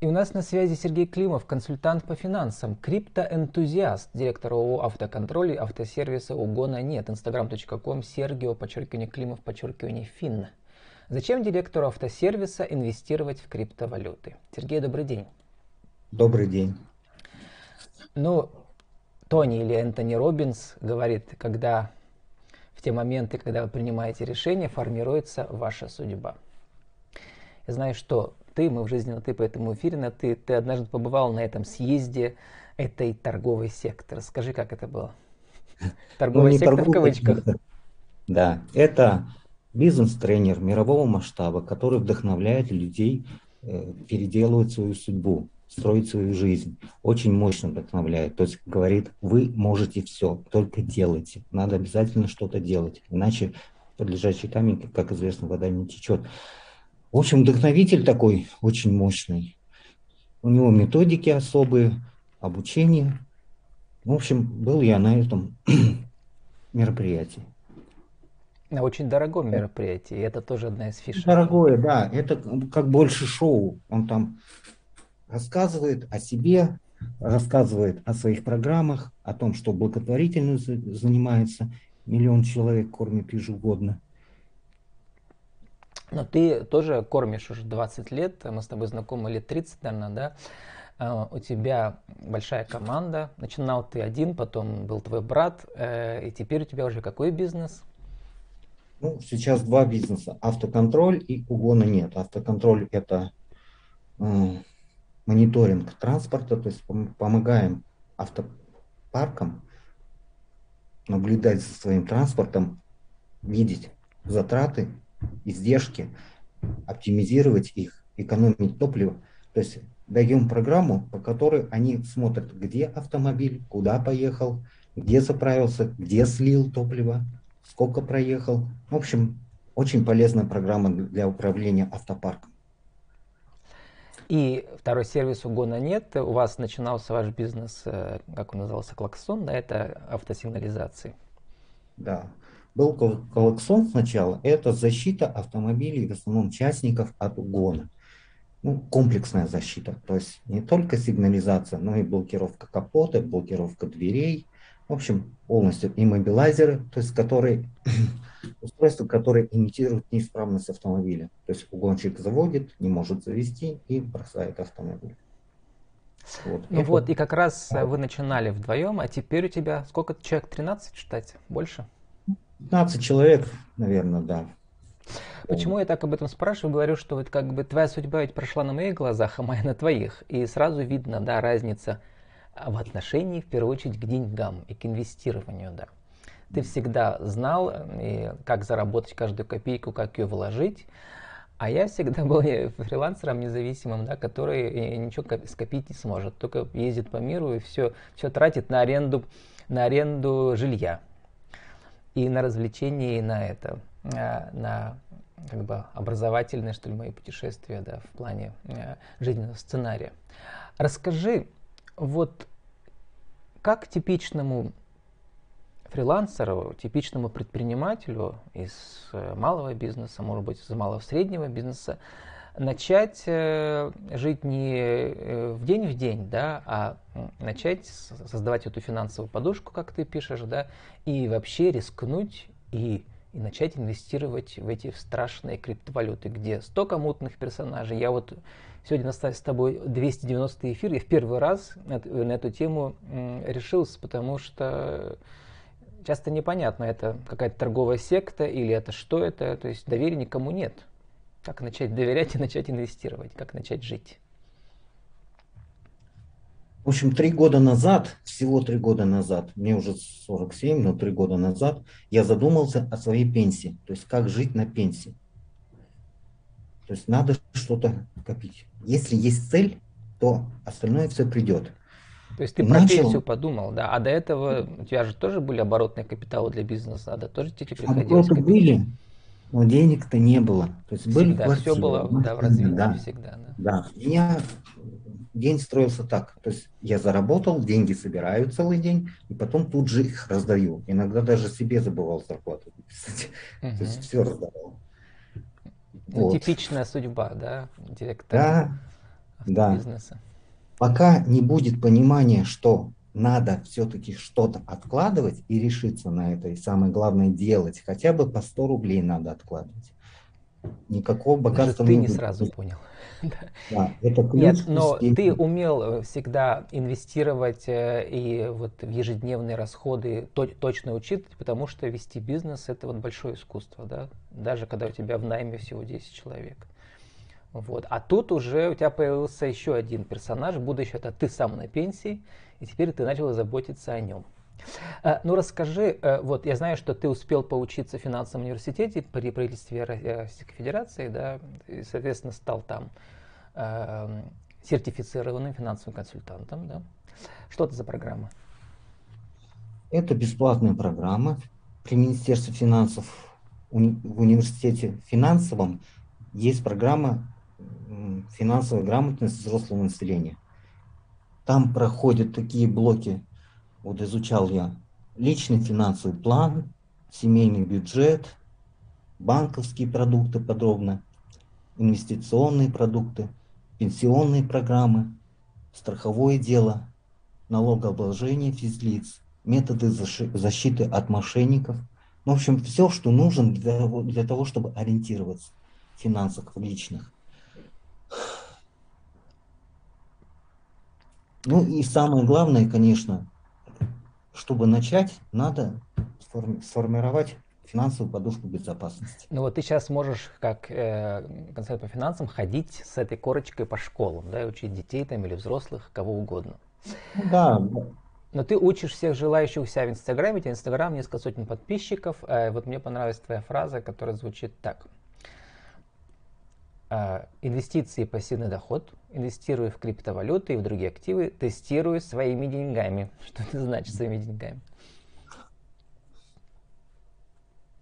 И у нас на связи Сергей Климов, консультант по финансам, криптоэнтузиаст, директор ООО «Автоконтроль» и автосервиса «Угона нет», instagram.com, Сергио, подчеркивание Климов, подчеркивание Финн. Зачем директору автосервиса инвестировать в криптовалюты? Сергей, добрый день. Добрый день. Ну, Тони или Энтони Робинс говорит, когда в те моменты, когда вы принимаете решение, формируется ваша судьба. Я знаю, что ты, мы в жизни на ты, поэтому эфире на ты, ты однажды побывал на этом съезде этой торговой секты. Расскажи, как это было. Торговая ну, секта торговый, в кавычках. Да, это бизнес-тренер мирового масштаба, который вдохновляет людей э, переделывать свою судьбу, строить свою жизнь. Очень мощно вдохновляет. То есть говорит, вы можете все, только делайте. Надо обязательно что-то делать, иначе под лежачий камень, как известно, вода не течет. В общем, вдохновитель такой очень мощный. У него методики особые, обучение. В общем, был я на этом мероприятии. На очень дорогом мероприятии. Это тоже одна из фишек. Дорогое, да. Это как больше шоу. Он там рассказывает о себе, рассказывает о своих программах, о том, что благотворительностью занимается. Миллион человек кормит ежегодно. Но ты тоже кормишь уже 20 лет, мы с тобой знакомы лет 30, наверное, да? А, у тебя большая команда, начинал ты один, потом был твой брат, э, и теперь у тебя уже какой бизнес? Ну, сейчас два бизнеса, автоконтроль и угона нет. Автоконтроль это э, мониторинг транспорта, то есть помогаем автопаркам наблюдать за своим транспортом, видеть затраты издержки, оптимизировать их, экономить топливо. То есть даем программу, по которой они смотрят, где автомобиль, куда поехал, где заправился, где слил топливо, сколько проехал. В общем, очень полезная программа для управления автопарком. И второй сервис угона нет. У вас начинался ваш бизнес, э, как он назывался, Клаксон, да, это автосигнализации. Да был колоксон сначала, это защита автомобилей, в основном частников от угона. Ну, комплексная защита, то есть не только сигнализация, но и блокировка капота, блокировка дверей, в общем, полностью иммобилайзеры, то есть которые, устройства, которые имитируют неисправность автомобиля. То есть угонщик заводит, не может завести и бросает автомобиль. Вот. Ну Это... вот, и как раз вы начинали вдвоем, а теперь у тебя сколько человек, 13 в штате? Больше? 15 человек, наверное, да. Почему я так об этом спрашиваю? Говорю, что вот как бы твоя судьба ведь прошла на моих глазах, а моя на твоих. И сразу видно, да, разница в отношении, в первую очередь, к деньгам и к инвестированию, да. Ты всегда знал, и как заработать каждую копейку, как ее вложить. А я всегда был фрилансером независимым, да, который ничего скопить не сможет, только ездит по миру и все, все тратит на аренду, на аренду жилья и на развлечения, и на это, э, на как бы образовательные, что ли, мои путешествия, да, в плане э, жизненного сценария. Расскажи, вот как типичному фрилансеру, типичному предпринимателю из э, малого бизнеса, может быть, из малого среднего бизнеса, начать э, жить не э, в день в день, да, а начать создавать эту финансовую подушку, как ты пишешь, да, и вообще рискнуть и, и начать инвестировать в эти страшные криптовалюты, где столько мутных персонажей. Я вот сегодня наставил с тобой 290 эфир, и в первый раз на эту тему решился, потому что часто непонятно, это какая-то торговая секта или это что это, то есть доверия никому нет. Как начать доверять и начать инвестировать? Как начать жить? В общем, три года назад, всего три года назад, мне уже 47, но три года назад, я задумался о своей пенсии. То есть, как жить на пенсии. То есть, надо что-то копить. Если есть цель, то остальное все придет. То есть ты Начал... про пенсию подумал, да? А до этого у тебя же тоже были оборотные капиталы для бизнеса, а да, тоже тебе приходилось Обороты были, но денег-то не было. То есть были всегда, квартиры, все было да, в развитии да, всегда. Да. да. У меня день строился так. То есть я заработал, деньги собираю целый день, и потом тут же их раздаю. Иногда даже себе забывал зарплату выписать. Угу. То есть все раздавал. Ну, вот. Типичная судьба, да, директора да. автобизнеса. Да. Пока не будет понимания, что надо все-таки что-то откладывать и решиться на это, и самое главное делать, хотя бы по 100 рублей надо откладывать. Никакого богатства Даже ты не, не сразу понял. Да, это Нет, но ты умел э, всегда инвестировать э, и вот в ежедневные расходы точно учитывать, потому что вести бизнес это вот большое искусство, да, даже когда у тебя в найме всего 10 человек. Вот. А тут уже у тебя появился еще один персонаж, будущий это ты сам на пенсии, и теперь ты начал заботиться о нем. Э, ну расскажи, э, вот я знаю, что ты успел поучиться в финансовом университете при правительстве Российской Федерации, да, и, соответственно, стал там э, сертифицированным финансовым консультантом, да. Что это за программа? Это бесплатная программа при Министерстве финансов в университете финансовом есть программа финансовая грамотность взрослого населения. Там проходят такие блоки, вот изучал я, личный финансовый план, семейный бюджет, банковские продукты подробно, инвестиционные продукты, пенсионные программы, страховое дело, налогообложение физлиц, методы защиты от мошенников. В общем, все, что нужно для, для того, чтобы ориентироваться в финансах в личных. Ну и самое главное, конечно, чтобы начать, надо сформировать финансовую подушку безопасности. Ну вот ты сейчас можешь, как э, консультант по финансам, ходить с этой корочкой по школам, да, и учить детей там или взрослых, кого угодно. Да. Но ты учишь всех желающих у себя в Инстаграме, у тебя Инстаграм, несколько сотен подписчиков. Э, вот мне понравилась твоя фраза, которая звучит так – инвестиции и пассивный доход, инвестирую в криптовалюты и в другие активы, тестирую своими деньгами. Что это значит своими деньгами?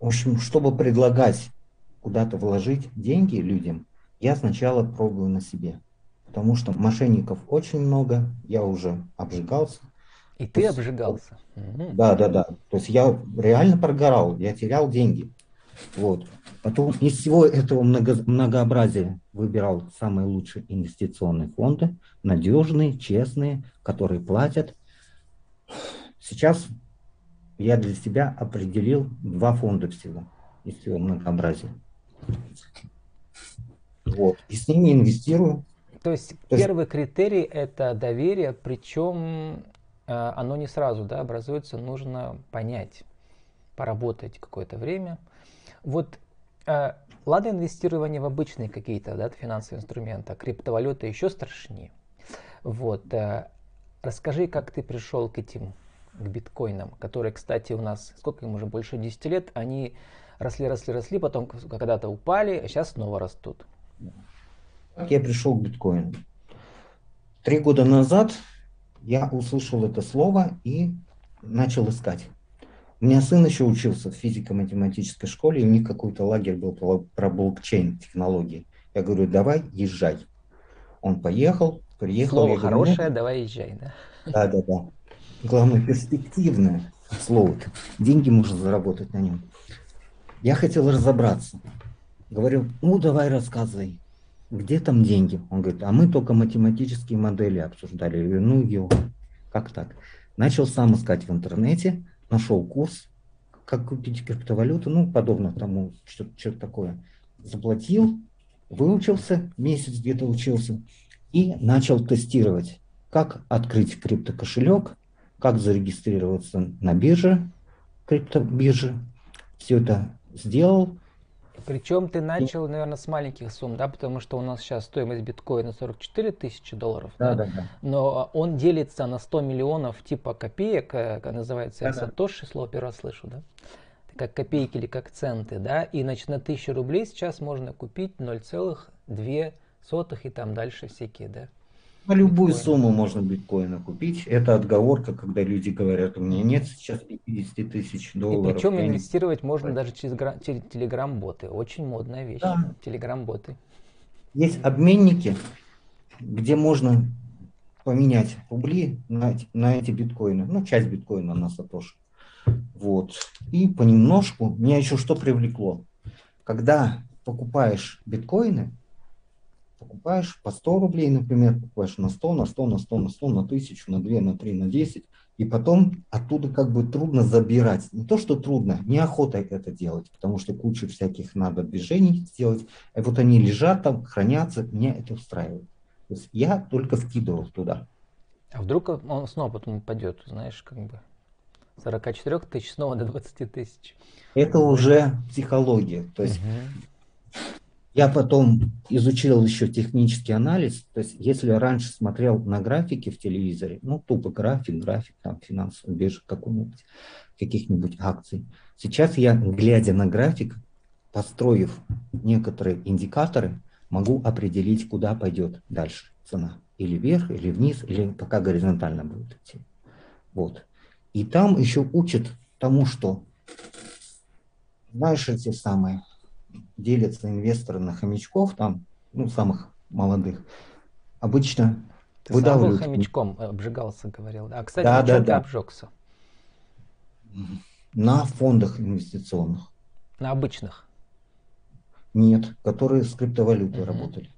В общем, чтобы предлагать куда-то вложить деньги людям, я сначала пробую на себе. Потому что мошенников очень много, я уже обжигался. И ты есть, обжигался? Да, да, да. То есть я реально прогорал, я терял деньги. Вот. Потом из всего этого много, многообразия выбирал самые лучшие инвестиционные фонды, надежные, честные, которые платят. Сейчас я для себя определил два фонда всего из всего многообразия. Вот. И с ними инвестирую. То есть То первый есть... критерий это доверие, причем э, оно не сразу да, образуется, нужно понять, поработать какое-то время – вот ладно инвестирование в обычные какие-то да, финансовые инструменты, а криптовалюта еще страшнее. Вот, э, расскажи, как ты пришел к этим, к биткоинам, которые, кстати, у нас, сколько им уже, больше 10 лет, они росли, росли, росли, потом когда-то упали, а сейчас снова растут. Как я пришел к биткоину? Три года назад я услышал это слово и начал искать. У меня сын еще учился в физико-математической школе, и у них какой-то лагерь был про блокчейн технологии. Я говорю, давай езжай. Он поехал, приехал. Слово хорошее, говорю, ну, давай езжай, да? Да, да, да. Главное, перспективное слово. Деньги можно заработать на нем. Я хотел разобраться. Говорю, ну давай рассказывай, где там деньги? Он говорит, а мы только математические модели обсуждали. Я говорю, ну его, как так? Начал сам искать в интернете, нашел курс, как купить криптовалюту, ну, подобно тому, что, что такое. Заплатил, выучился, месяц где-то учился, и начал тестировать, как открыть криптокошелек, как зарегистрироваться на бирже, криптобирже. Все это сделал, причем ты начал, наверное, с маленьких сумм, да, потому что у нас сейчас стоимость биткоина 44 тысячи долларов. Да, да, да. Но он делится на 100 миллионов типа копеек, э, как называется, да, я сатоши, слово первый раз слышу, да? Как копейки или как центы, да, и значит на 1000 рублей сейчас можно купить 0,2 и там дальше всякие, да. На любую биткоин. сумму можно биткоина купить. Это отговорка, когда люди говорят, у меня нет сейчас 50 тысяч долларов. И причем инвестировать не... можно даже через, через телеграм-боты. Очень модная вещь. Да. Телеграм-боты. Есть обменники, где можно поменять рубли на, на эти биткоины. Ну, часть биткоина на Сатоши. Вот. И понемножку, меня еще что привлекло. Когда покупаешь биткоины, покупаешь по 100 рублей, например, покупаешь на 100, на 100, на 100, на 100, на 1000, на 2, на 3, на 10, и потом оттуда как бы трудно забирать. Не то, что трудно, неохота это делать, потому что кучу всяких надо движений сделать. И вот они лежат там, хранятся, меня это устраивает. То есть я только вкидывал туда. А вдруг он снова потом упадет, знаешь, как бы 44 тысяч снова до 20 тысяч. Это уже психология. То есть угу. Я потом изучил еще технический анализ. То есть если раньше смотрел на графики в телевизоре, ну тупо график, график там финансовый биржи какой-нибудь, каких-нибудь акций. Сейчас я, глядя на график, построив некоторые индикаторы, могу определить, куда пойдет дальше цена. Или вверх, или вниз, или пока горизонтально будет идти. Вот. И там еще учат тому, что, знаешь, эти самые, делятся инвесторы на хомячков, там, ну, самых молодых. Обычно ты выдавливают... был хомячком, обжигался, говорил. А, кстати, да, да, ты да. обжегся? На фондах инвестиционных. На обычных? Нет, которые с криптовалютой угу. работали.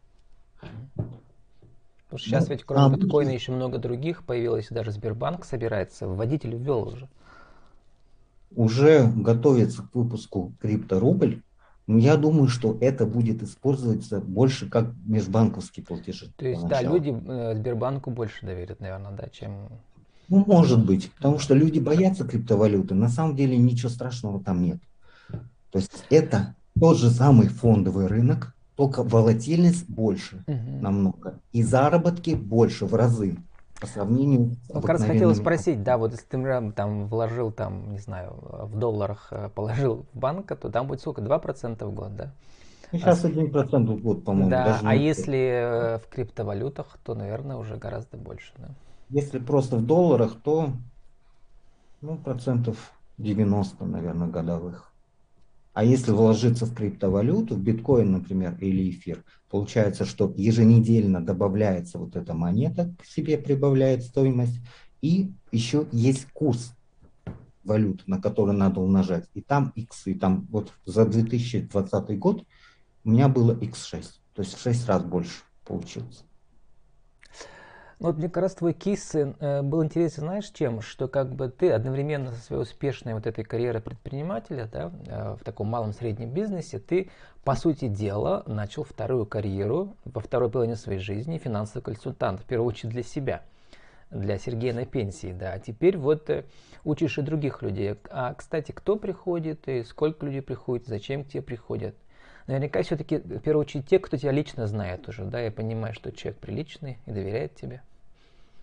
Потому что сейчас ну, ведь кроме а, биткоина еще много других появилось, даже Сбербанк собирается, вводитель ввел уже. Уже готовится к выпуску крипторубль, но я думаю, что это будет использоваться больше как межбанковские платежи. То есть, да, люди э, Сбербанку больше доверят, наверное, да, чем... Ну, может быть, потому что люди боятся криптовалюты. На самом деле ничего страшного там нет. То есть это тот же самый фондовый рынок, только волатильность больше угу. намного. И заработки больше в разы по сравнению с как раз хотел спросить, да, вот если ты там вложил там, не знаю, в долларах э, положил в банк, то там будет сколько, 2% в год, да? Сейчас а, 1% в год, по-моему. Да, а если э, в криптовалютах, то, наверное, уже гораздо больше, да? Если просто в долларах, то ну, процентов 90, наверное, годовых. А если вложиться в криптовалюту, в биткоин, например, или эфир, получается, что еженедельно добавляется вот эта монета, к себе прибавляет стоимость, и еще есть курс валют, на который надо умножать. И там x, и там вот за 2020 год у меня было x6, то есть в 6 раз больше получилось. Ну, вот мне как раз твой кейс э, был интересен, знаешь, чем? Что как бы ты одновременно со своей успешной вот этой карьерой предпринимателя, да, э, в таком малом среднем бизнесе, ты, по сути дела, начал вторую карьеру во второй половине своей жизни финансовый консультант, в первую очередь для себя, для Сергея на пенсии, да. А теперь вот э, учишь и других людей. А, кстати, кто приходит и сколько людей приходит, зачем к тебе приходят? Наверняка все-таки, в первую очередь, те, кто тебя лично знает уже, да, я понимаю, что человек приличный и доверяет тебе.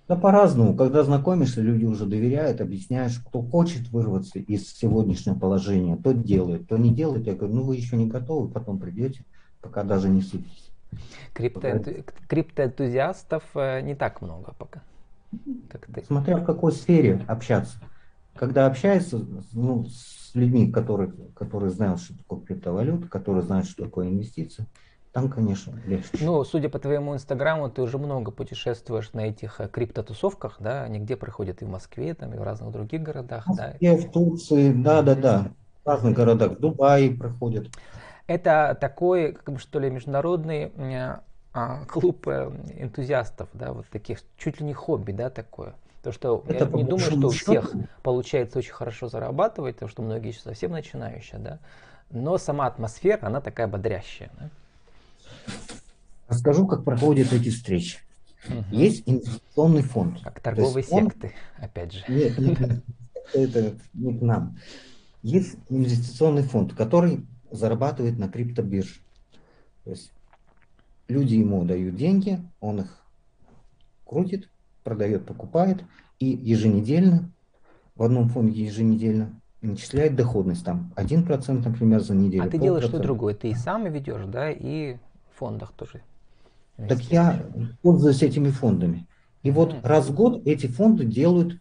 Да по-разному. Когда знакомишься, люди уже доверяют, объясняешь, кто хочет вырваться из сегодняшнего положения, тот делает, кто не делает. Я говорю, ну вы еще не готовы, потом придете, пока даже не сытесь. Криптоэнту... Криптоэнтузиастов э, не так много пока. Как ты. Смотря в какой сфере общаться. Когда общаешься ну, с людьми, которые, которые знают, что такое криптовалюта, которые знают, что такое инвестиции, там, конечно, легче. Ну, судя по твоему инстаграму, ты уже много путешествуешь на этих э, криптотусовках, да? Они где проходят и в Москве, там, и в разных других городах, в Москве, да? в Турции, да-да-да. В разных городах, в Дубае проходят. Это такой, как бы, что ли, международный а, клуб э, энтузиастов, да, вот таких, чуть ли не хобби, да, такое? Потому что это я не думаю, что у всех получается очень хорошо зарабатывать, потому что многие еще совсем начинающие, да. Но сама атмосфера, она такая бодрящая. Да? Расскажу, как проходят эти встречи. Угу. Есть инвестиционный фонд. Как торговые фонд, секты, опять же. Нет, нет, это не к нам. Есть инвестиционный фонд, который зарабатывает на криптобирже. То есть люди ему дают деньги, он их крутит, продает, покупает, и еженедельно, в одном фонде еженедельно начисляет доходность там 1%, например, за неделю. А ты делаешь что другое? Ты и сам ведешь, да, и в фондах тоже? Так я пользуюсь этими фондами. И вот раз в год эти фонды делают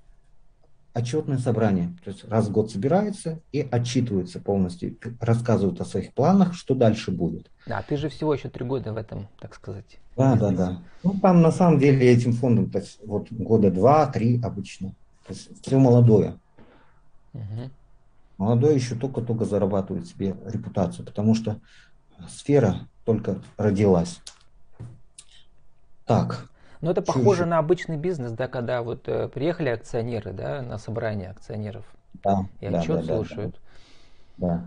отчетное собрание. То есть раз в год собираются и отчитываются полностью, рассказывают о своих планах, что дальше будет. Да, ты же всего еще три года в этом, так сказать. Да, да, да. Ну, там на самом деле этим фондом то есть, вот года два-три обычно. То есть все молодое. Угу. Молодой еще только-только зарабатывает себе репутацию, потому что сфера только родилась. Так. Но это похоже на обычный бизнес, да, когда вот э, приехали акционеры, да, на собрание акционеров. Да, и да, отчет да, слушают. Да, да.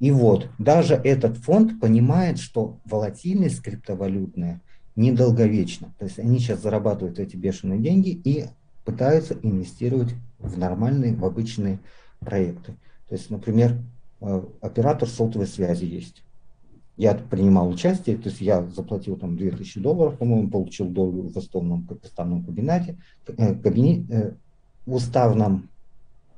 И вот, даже этот фонд понимает, что волатильность криптовалютная недолговечна. То есть они сейчас зарабатывают эти бешеные деньги и пытаются инвестировать в нормальные, в обычные проекты. То есть, например, э, оператор сотовой связи есть. Я принимал участие, то есть я заплатил там 2000 долларов, по-моему, получил долю в уставном, уставном кабинете, э, кабинет, э, в уставном,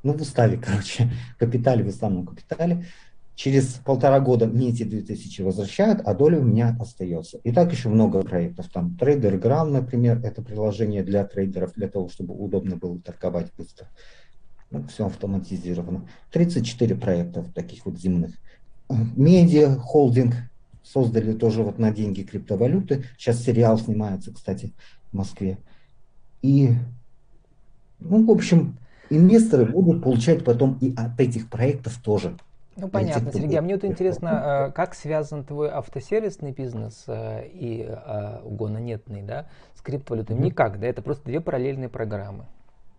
ну в уставе, короче, капитале, в уставном капитале. Через полтора года мне эти 2000 возвращают, а доля у меня остается. И так еще много проектов. Там TraderGram, например, это приложение для трейдеров, для того, чтобы удобно было торговать быстро. Ну, все автоматизировано. 34 проекта таких вот земных. Медиа, холдинг создали тоже вот на деньги криптовалюты. Сейчас сериал снимается, кстати, в Москве. И, ну, в общем, инвесторы будут получать потом и от этих проектов тоже. Ну понятно, Сергей, а мне вот интересно, э, как связан твой автосервисный бизнес э, и э, угононетный, да, с криптовалютой? Mm-hmm. Никак, да, это просто две параллельные программы.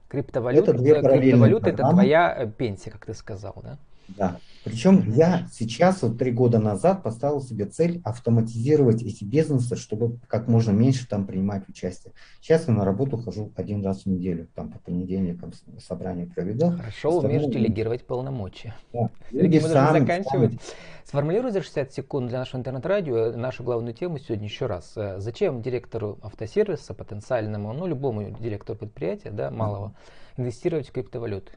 Криптовалюта, это, две криптовалюта это твоя пенсия, как ты сказал, да? Да. Причем я сейчас, вот три года назад, поставил себе цель автоматизировать эти бизнесы, чтобы как можно меньше там принимать участие. Сейчас я на работу хожу один раз в неделю, там по понедельникам собрание проведу. Хорошо, умеешь делегировать полномочия. Да. Сергей, мы должны заканчивать. Сам. Сформулируй за 60 секунд для нашего интернет-радио нашу главную тему сегодня еще раз. Э, зачем директору автосервиса, потенциальному, ну, любому директору предприятия, да, малого, инвестировать в криптовалюты?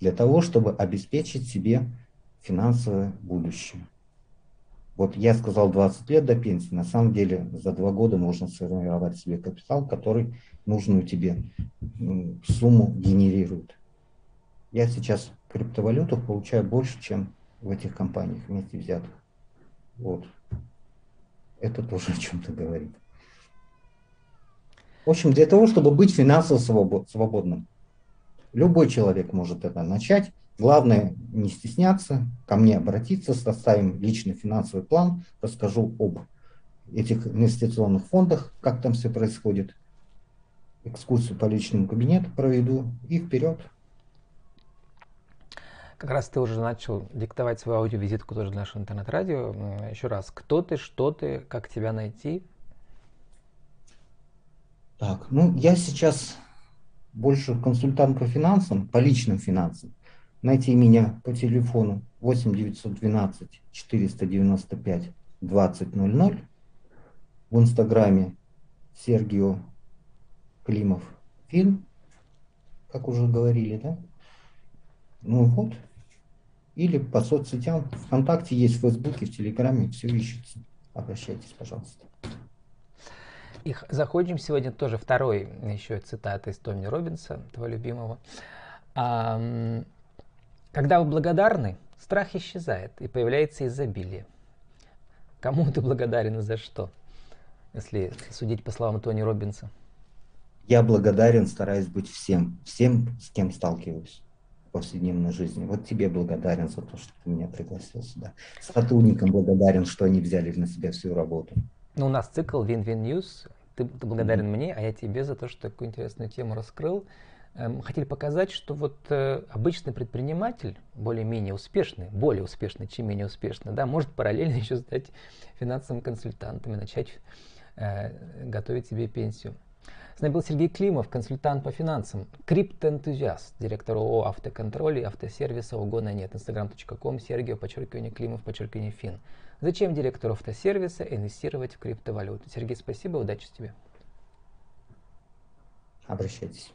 Для того, чтобы обеспечить себе финансовое будущее. Вот я сказал 20 лет до пенсии, на самом деле за два года можно сформировать себе капитал, который нужную тебе сумму генерирует. Я сейчас в криптовалютах получаю больше, чем в этих компаниях вместе взятых. Вот. Это тоже о чем-то говорит. В общем, для того, чтобы быть финансово свободным, Любой человек может это начать. Главное не стесняться, ко мне обратиться, составим личный финансовый план, расскажу об этих инвестиционных фондах, как там все происходит, экскурсию по личному кабинету проведу и вперед. Как раз ты уже начал диктовать свою аудиовизитку тоже для нашего интернет-радио. Еще раз, кто ты, что ты, как тебя найти? Так, ну я сейчас больше консультант по финансам, по личным финансам, найти меня по телефону 8 912 495 2000 в инстаграме Сергио Климов Фин, как уже говорили, да? Ну вот. Или по соцсетям. Вконтакте есть, в Фейсбуке, в Телеграме, все ищется. Обращайтесь, пожалуйста. И заходим сегодня тоже второй еще цитата из Томми Робинса, твоего любимого. Когда вы благодарны, страх исчезает и появляется изобилие. Кому ты благодарен и за что, если судить по словам Тони Робинса? Я благодарен, стараюсь быть всем, всем, с кем сталкиваюсь в повседневной жизни. Вот тебе благодарен за то, что ты меня пригласил сюда. Сотрудникам благодарен, что они взяли на себя всю работу. Ну, у нас цикл Win-Win News. Ты, ты благодарен mm-hmm. мне, а я тебе за то, что такую интересную тему раскрыл. Эм, хотели показать, что вот э, обычный предприниматель, более-менее успешный, более успешный, чем менее успешный, да, может параллельно еще стать финансовым консультантом и начать э, готовить себе пенсию. С нами был Сергей Климов, консультант по финансам, криптоэнтузиаст, директор ООО «Автоконтроль» и автосервиса «Угона нет». Instagram.com, Сергей, подчеркивание Климов, подчеркивание Фин. Зачем директору автосервиса инвестировать в криптовалюту? Сергей, спасибо, удачи тебе. Обращайтесь.